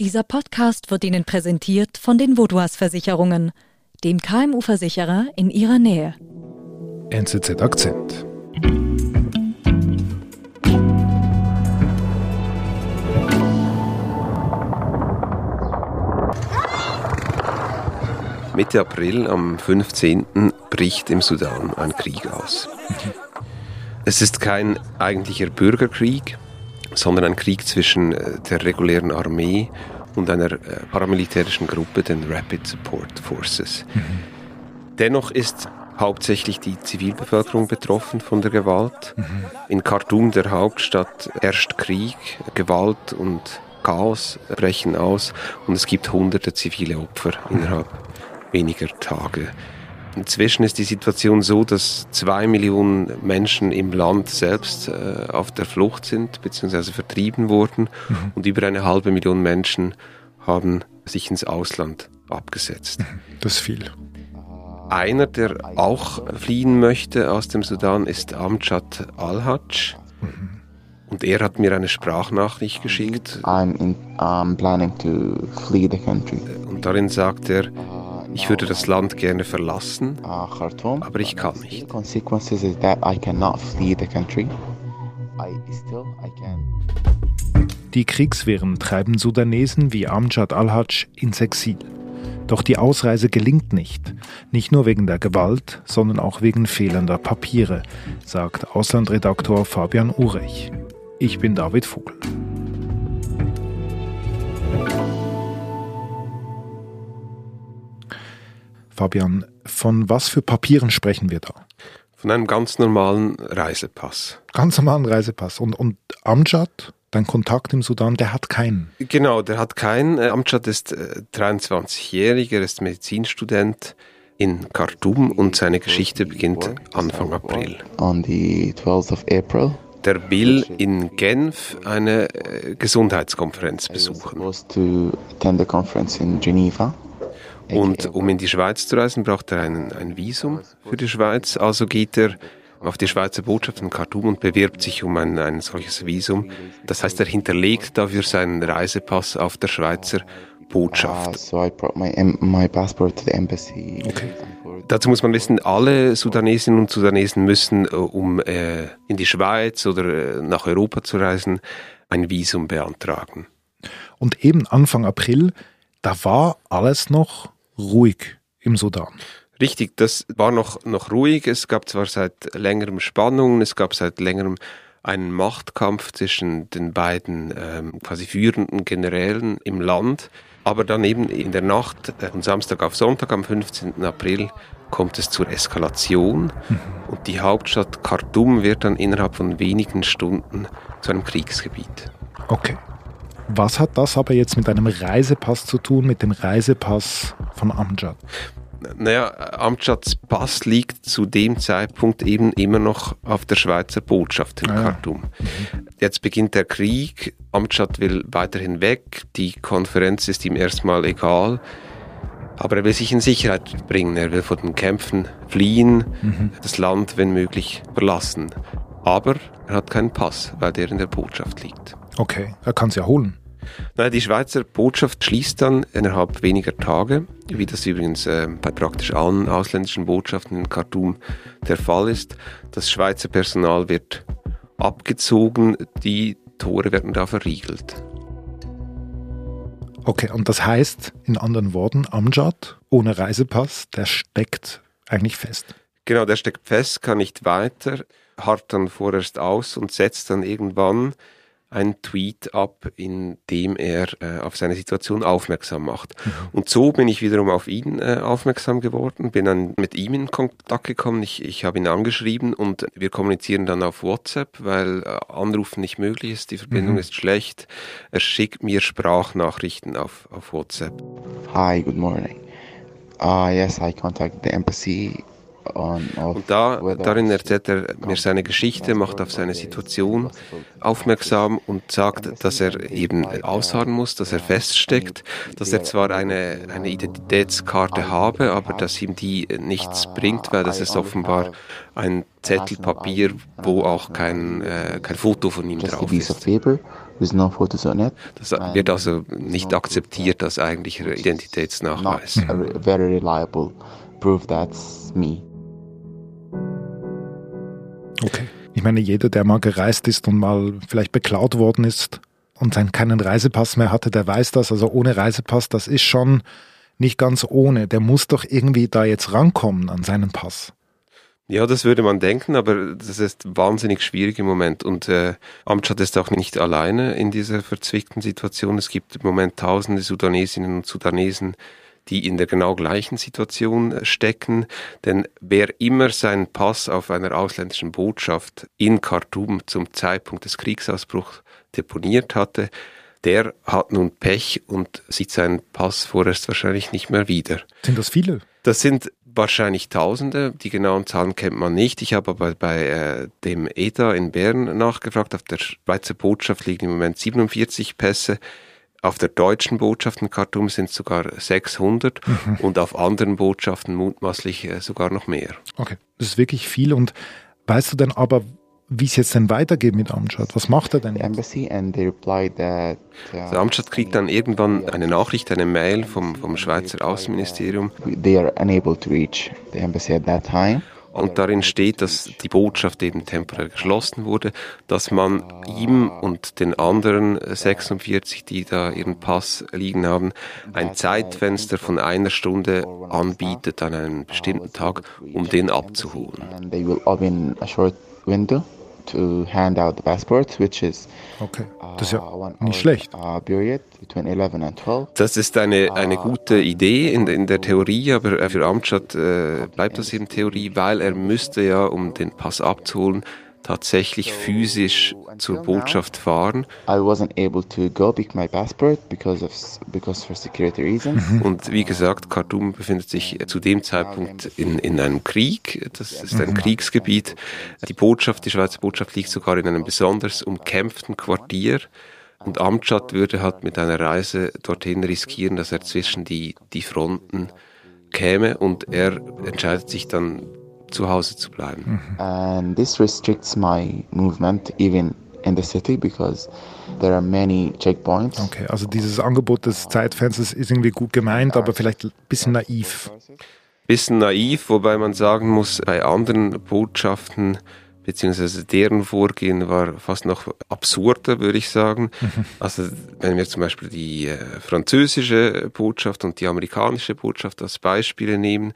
Dieser Podcast wird Ihnen präsentiert von den Vodouas Versicherungen, dem KMU-Versicherer in Ihrer Nähe. NZZ Akzent. Mitte April, am 15. bricht im Sudan ein Krieg aus. Es ist kein eigentlicher Bürgerkrieg, sondern ein Krieg zwischen äh, der regulären Armee und einer äh, paramilitärischen Gruppe, den Rapid Support Forces. Mhm. Dennoch ist hauptsächlich die Zivilbevölkerung betroffen von der Gewalt. Mhm. In Khartoum, der Hauptstadt, herrscht Krieg, Gewalt und Chaos brechen aus und es gibt hunderte zivile Opfer innerhalb weniger Tage. Inzwischen ist die Situation so, dass zwei Millionen Menschen im Land selbst äh, auf der Flucht sind bzw. vertrieben wurden mhm. und über eine halbe Million Menschen haben sich ins Ausland abgesetzt. Mhm. Das ist viel. Einer, der auch fliehen möchte aus dem Sudan, ist Amjad Al-Hajj. Mhm. Und er hat mir eine Sprachnachricht geschickt. I'm, in, I'm planning to flee the country. Und darin sagt er, ich würde das Land gerne verlassen, aber ich kann nicht. Die Kriegswehren treiben Sudanesen wie Amjad al-Hajj ins Exil. Doch die Ausreise gelingt nicht. Nicht nur wegen der Gewalt, sondern auch wegen fehlender Papiere, sagt Auslandredaktor Fabian Urech. Ich bin David Vogel. Fabian, von was für Papieren sprechen wir da? Von einem ganz normalen Reisepass. Ganz normalen Reisepass. Und, und Amjad, dein Kontakt im Sudan, der hat keinen? Genau, der hat keinen. Äh, Amjad ist 23-jähriger, ist Medizinstudent in Khartoum und seine Geschichte beginnt Anfang April. On the 12th of April. Der will in Genf eine äh, Gesundheitskonferenz besuchen. to attend the conference in Geneva. Und um in die Schweiz zu reisen, braucht er ein, ein Visum für die Schweiz. Also geht er auf die Schweizer Botschaft in Khartoum und bewirbt sich um ein, ein solches Visum. Das heißt, er hinterlegt dafür seinen Reisepass auf der Schweizer Botschaft. Uh, okay. Dazu muss man wissen, alle Sudanesinnen und Sudanesen müssen, äh, um äh, in die Schweiz oder äh, nach Europa zu reisen, ein Visum beantragen. Und eben Anfang April, da war alles noch ruhig im Sudan. Richtig, das war noch, noch ruhig. Es gab zwar seit längerem Spannungen, es gab seit längerem einen Machtkampf zwischen den beiden ähm, quasi führenden Generälen im Land. Aber dann eben in der Nacht äh, von Samstag auf Sonntag am 15. April kommt es zur Eskalation mhm. und die Hauptstadt Khartoum wird dann innerhalb von wenigen Stunden zu einem Kriegsgebiet. Okay. Was hat das aber jetzt mit einem Reisepass zu tun, mit dem Reisepass von Amjad? Naja, Amjads Pass liegt zu dem Zeitpunkt eben immer noch auf der Schweizer Botschaft in ah, Khartoum. Mhm. Jetzt beginnt der Krieg, Amjad will weiterhin weg, die Konferenz ist ihm erstmal egal, aber er will sich in Sicherheit bringen, er will von den Kämpfen fliehen, mhm. das Land, wenn möglich, verlassen. Aber er hat keinen Pass, weil der in der Botschaft liegt. Okay, er kann es ja holen. Naja, die Schweizer Botschaft schließt dann innerhalb weniger Tage, wie das übrigens äh, bei praktisch allen ausländischen Botschaften in Khartoum der Fall ist. Das Schweizer Personal wird abgezogen, die Tore werden da verriegelt. Okay, und das heißt in anderen Worten, Amjad ohne Reisepass, der steckt eigentlich fest. Genau, der steckt fest, kann nicht weiter, hart dann vorerst aus und setzt dann irgendwann einen Tweet ab, in dem er äh, auf seine Situation aufmerksam macht. Mhm. Und so bin ich wiederum auf ihn äh, aufmerksam geworden, bin dann mit ihm in Kontakt gekommen. Ich, ich habe ihn angeschrieben und wir kommunizieren dann auf WhatsApp, weil äh, Anrufen nicht möglich ist, die Verbindung mhm. ist schlecht. Er schickt mir Sprachnachrichten auf, auf WhatsApp. Hi, good morning. Uh, yes, I contacted the embassy Und da, darin erzählt er mir seine Geschichte, macht auf seine Situation aufmerksam und sagt, dass er eben ausharren muss, dass er feststeckt, dass er zwar eine, eine Identitätskarte habe, aber dass ihm die nichts bringt, weil das ist offenbar ein Zettel Papier, wo auch kein, äh, kein Foto von ihm drauf ist. Das wird also nicht akzeptiert als eigentlicher Identitätsnachweis. Proof that's me. Okay. Ich meine, jeder, der mal gereist ist und mal vielleicht beklaut worden ist und dann keinen Reisepass mehr hatte, der weiß das. Also ohne Reisepass, das ist schon nicht ganz ohne. Der muss doch irgendwie da jetzt rankommen an seinen Pass. Ja, das würde man denken, aber das ist wahnsinnig schwierig im Moment. Und äh, Amtschad ist auch nicht alleine in dieser verzwickten Situation. Es gibt im Moment tausende Sudanesinnen und Sudanesen, die in der genau gleichen Situation stecken. Denn wer immer seinen Pass auf einer ausländischen Botschaft in Khartoum zum Zeitpunkt des Kriegsausbruchs deponiert hatte, der hat nun Pech und sieht seinen Pass vorerst wahrscheinlich nicht mehr wieder. Sind das viele? Das sind wahrscheinlich Tausende. Die genauen Zahlen kennt man nicht. Ich habe aber bei äh, dem EDA in Bern nachgefragt. Auf der Schweizer Botschaft liegen im Moment 47 Pässe. Auf der deutschen Botschaft in Khartoum sind es sogar 600 mhm. und auf anderen Botschaften mutmaßlich äh, sogar noch mehr. Okay, das ist wirklich viel. Und weißt du denn aber, wie es jetzt denn weitergeht mit Amjad? Was macht er denn? Jetzt? Uh, also Amjad kriegt dann irgendwann eine Nachricht, eine Mail vom, vom Schweizer Außenministerium. They are unable to reach the embassy at that time. Und darin steht, dass die Botschaft eben temporär geschlossen wurde, dass man ihm und den anderen 46, die da ihren Pass liegen haben, ein Zeitfenster von einer Stunde anbietet an einem bestimmten Tag, um den abzuholen to hand out the passports, which is okay. Das ist ja uh, nicht schlecht. Uh, das ist eine, eine gute Idee in, in der Theorie, aber für Amtschat äh, bleibt das eben Theorie, weil er müsste ja, um den Pass abzuholen, tatsächlich physisch zur Botschaft fahren. Mhm. Und wie gesagt, Khartoum befindet sich zu dem Zeitpunkt in, in einem Krieg. Das ist ein mhm. Kriegsgebiet. Die Botschaft, die Schweizer Botschaft liegt sogar in einem besonders umkämpften Quartier. Und Amtschad würde halt mit einer Reise dorthin riskieren, dass er zwischen die, die Fronten käme und er entscheidet sich dann zu Hause zu bleiben. And this restricts my movement even in the city because there are many checkpoints. Okay, also dieses Angebot des Zeitfensters ist irgendwie gut gemeint, aber vielleicht ein bisschen naiv. Bisschen naiv, wobei man sagen muss, bei anderen Botschaften beziehungsweise deren Vorgehen war fast noch absurder, würde ich sagen. Mhm. Also wenn wir zum Beispiel die äh, französische Botschaft und die amerikanische Botschaft als Beispiele nehmen,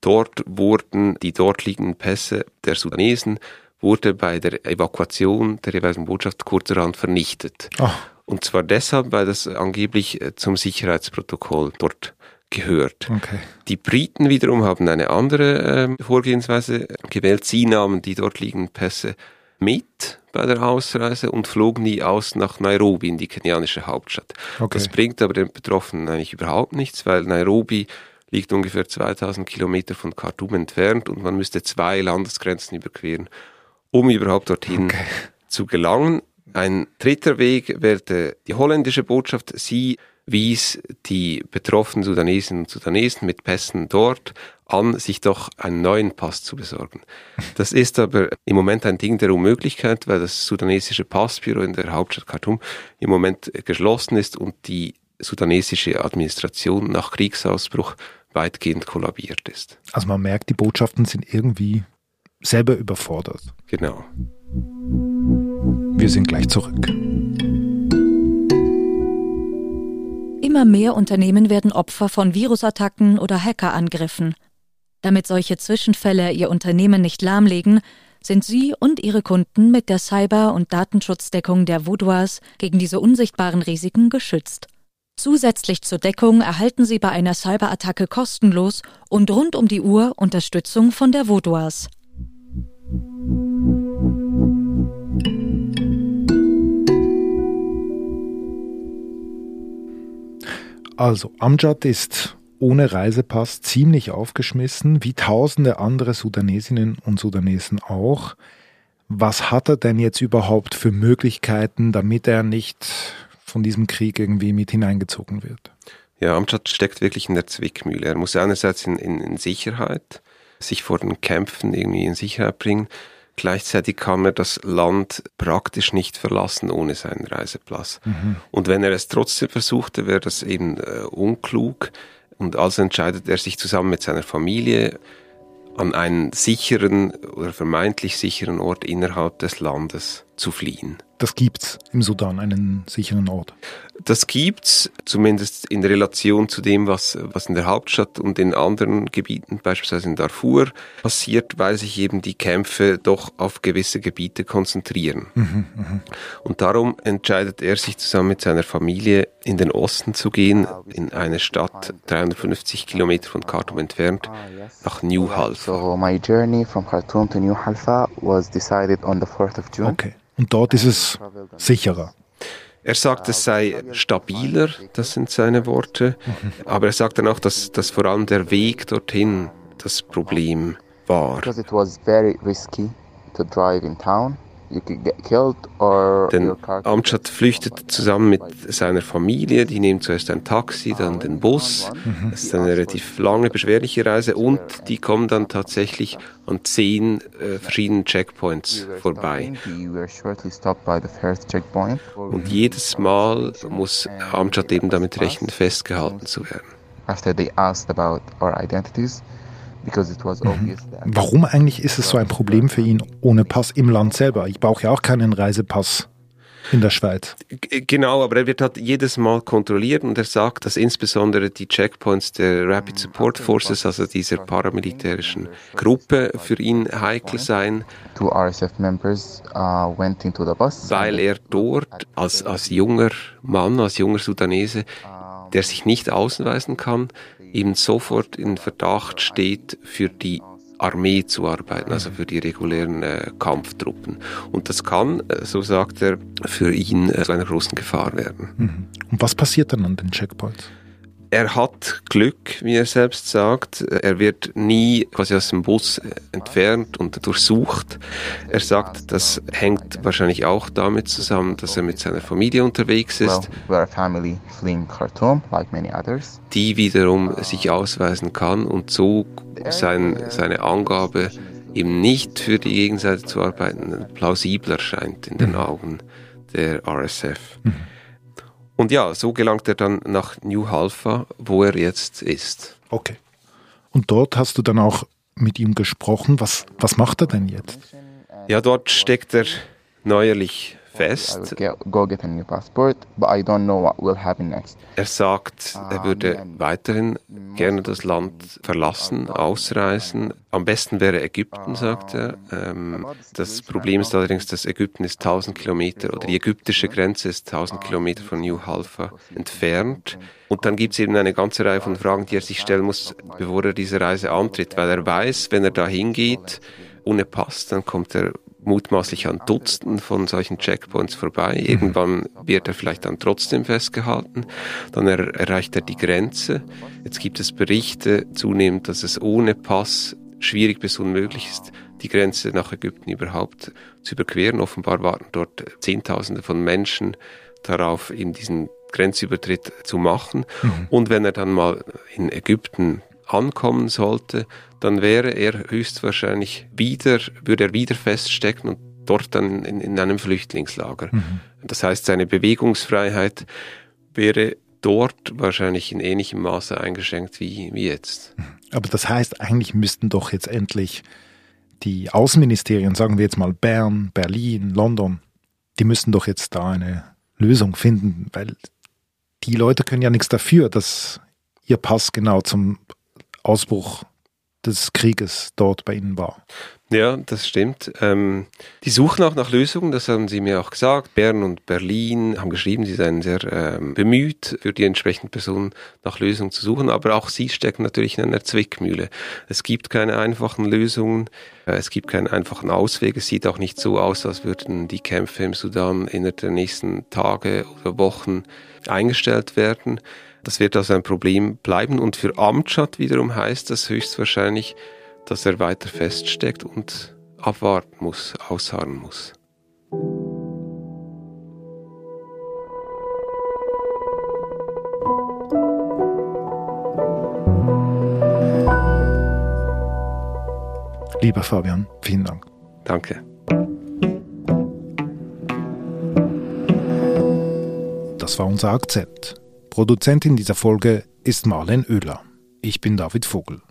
Dort wurden die dort liegenden Pässe der Sudanesen wurde bei der Evakuation der jeweiligen Botschaft kurzerhand vernichtet. Oh. Und zwar deshalb, weil das angeblich äh, zum Sicherheitsprotokoll dort gehört. Okay. Die Briten wiederum haben eine andere äh, Vorgehensweise gewählt. Sie nahmen die dort liegenden Pässe mit bei der Ausreise und flogen die aus nach Nairobi in die kenianische Hauptstadt. Okay. Das bringt aber den Betroffenen eigentlich überhaupt nichts, weil Nairobi liegt ungefähr 2000 Kilometer von Khartoum entfernt und man müsste zwei Landesgrenzen überqueren, um überhaupt dorthin okay. zu gelangen. Ein dritter Weg wäre die holländische Botschaft. Sie wies die betroffenen Sudanesinnen und Sudanesen mit Pässen dort an, sich doch einen neuen Pass zu besorgen. Das ist aber im Moment ein Ding der Unmöglichkeit, weil das sudanesische Passbüro in der Hauptstadt Khartoum im Moment geschlossen ist und die sudanesische Administration nach Kriegsausbruch weitgehend kollabiert ist. Also man merkt, die Botschaften sind irgendwie selber überfordert. Genau. Wir sind gleich zurück. Immer mehr Unternehmen werden Opfer von Virusattacken oder Hackerangriffen. Damit solche Zwischenfälle ihr Unternehmen nicht lahmlegen, sind Sie und Ihre Kunden mit der Cyber- und Datenschutzdeckung der Vaudois gegen diese unsichtbaren Risiken geschützt. Zusätzlich zur Deckung erhalten Sie bei einer Cyberattacke kostenlos und rund um die Uhr Unterstützung von der Vaudoise. Also, Amjad ist ohne Reisepass ziemlich aufgeschmissen, wie tausende andere Sudanesinnen und Sudanesen auch. Was hat er denn jetzt überhaupt für Möglichkeiten, damit er nicht von diesem Krieg irgendwie mit hineingezogen wird? Ja, Amjad steckt wirklich in der Zwickmühle. Er muss einerseits in, in, in Sicherheit, sich vor den Kämpfen irgendwie in Sicherheit bringen. Gleichzeitig kann er das Land praktisch nicht verlassen ohne seinen Reisepass. Mhm. Und wenn er es trotzdem versuchte, wäre das eben äh, unklug. Und also entscheidet er sich zusammen mit seiner Familie an einen sicheren oder vermeintlich sicheren Ort innerhalb des Landes zu fliehen. Das gibt's im Sudan, einen sicheren Ort. Das gibt's, zumindest in Relation zu dem, was, was in der Hauptstadt und in anderen Gebieten, beispielsweise in Darfur, passiert, weil sich eben die Kämpfe doch auf gewisse Gebiete konzentrieren. Mhm, mh. Und darum entscheidet er sich zusammen mit seiner Familie in den Osten zu gehen, in eine Stadt 350 Kilometer von Khartoum entfernt, nach New Halfa. So my journey from Khartoum to New Halfa was decided on the 4th of June. Okay. Und dort ist es sicherer. Er sagt, es sei stabiler, das sind seine Worte, aber er sagt dann auch, dass, dass vor allem der Weg dorthin das Problem war. Because it was very risky to drive in town. Denn Amjad flüchtet zusammen mit seiner Familie, die nehmen zuerst ein Taxi, dann den Bus. Mhm. Das ist eine relativ lange, beschwerliche Reise und die kommen dann tatsächlich an zehn äh, verschiedenen Checkpoints vorbei. Und jedes Mal muss Amjad eben damit rechnen, festgehalten zu werden. After they asked about our identities. Warum eigentlich ist es so ein Problem für ihn ohne Pass im Land selber? Ich brauche ja auch keinen Reisepass in der Schweiz. Genau, aber er wird halt jedes Mal kontrolliert und er sagt, dass insbesondere die Checkpoints der Rapid Support Forces, also dieser paramilitärischen Gruppe, für ihn heikel seien. Two RSF members uh, went into the bus. Weil er dort als, als junger Mann, als junger Sudanese, der sich nicht ausweisen kann, eben sofort in Verdacht steht, für die Armee zu arbeiten, also für die regulären äh, Kampftruppen. Und das kann, äh, so sagt er, für ihn äh, zu einer großen Gefahr werden. Mhm. Und was passiert dann an den Checkpoints? Er hat Glück, wie er selbst sagt. Er wird nie quasi aus dem Bus entfernt und durchsucht. Er sagt, das hängt wahrscheinlich auch damit zusammen, dass er mit seiner Familie unterwegs ist. Die wiederum sich ausweisen kann und so sein, seine Angabe eben nicht für die Gegenseite zu arbeiten plausibel erscheint in den mhm. Augen der RSF. Und ja, so gelangt er dann nach New Halfa, wo er jetzt ist. Okay. Und dort hast du dann auch mit ihm gesprochen. Was, was macht er denn jetzt? Ja, dort steckt er neuerlich fest. Er sagt, er würde weiterhin gerne das Land verlassen, ausreisen. Am besten wäre Ägypten, sagt er. Ähm, das Problem ist allerdings, dass Ägypten ist 1000 Kilometer oder die ägyptische Grenze ist 1000 Kilometer von New Halfa entfernt. Und dann gibt es eben eine ganze Reihe von Fragen, die er sich stellen muss, bevor er diese Reise antritt, weil er weiß, wenn er da hingeht, ohne Pass, dann kommt er mutmaßlich an Dutzenden von solchen Checkpoints vorbei. Mhm. Irgendwann wird er vielleicht dann trotzdem festgehalten. Dann er, erreicht er die Grenze. Jetzt gibt es Berichte zunehmend, dass es ohne Pass schwierig bis unmöglich ist, die Grenze nach Ägypten überhaupt zu überqueren. Offenbar warten dort Zehntausende von Menschen darauf, ihm diesen Grenzübertritt zu machen. Mhm. Und wenn er dann mal in Ägypten ankommen sollte, dann wäre er höchstwahrscheinlich wieder, würde er wieder feststecken und dort dann in, in einem Flüchtlingslager. Mhm. Das heißt, seine Bewegungsfreiheit wäre dort wahrscheinlich in ähnlichem Maße eingeschränkt wie, wie jetzt. Mhm. Aber das heißt, eigentlich müssten doch jetzt endlich die Außenministerien, sagen wir jetzt mal Bern, Berlin, London, die müssten doch jetzt da eine Lösung finden, weil die Leute können ja nichts dafür, dass ihr Pass genau zum Ausbruch des Krieges dort bei Ihnen war? Ja, das stimmt. Ähm, die suchen auch nach Lösungen, das haben sie mir auch gesagt. Bern und Berlin haben geschrieben, sie seien sehr ähm, bemüht, für die entsprechenden Personen nach Lösungen zu suchen, aber auch sie stecken natürlich in einer Zwickmühle. Es gibt keine einfachen Lösungen, äh, es gibt keinen einfachen Ausweg. Es sieht auch nicht so aus, als würden die Kämpfe im Sudan innerhalb der nächsten Tage oder Wochen eingestellt werden. Das wird also ein Problem bleiben und für Amtschat wiederum heißt das höchstwahrscheinlich, dass er weiter feststeckt und abwarten muss, ausharren muss. Lieber Fabian, vielen Dank. Danke. Das war unser Akzent. Produzentin dieser Folge ist Marlen Oehler. Ich bin David Vogel.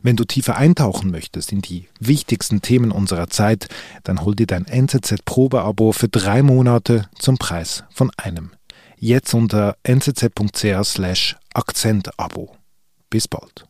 Wenn du tiefer eintauchen möchtest in die wichtigsten Themen unserer Zeit, dann hol dir dein NZZ Probeabo für drei Monate zum Preis von einem. Jetzt unter nzz.ch slash Akzentabo. Bis bald.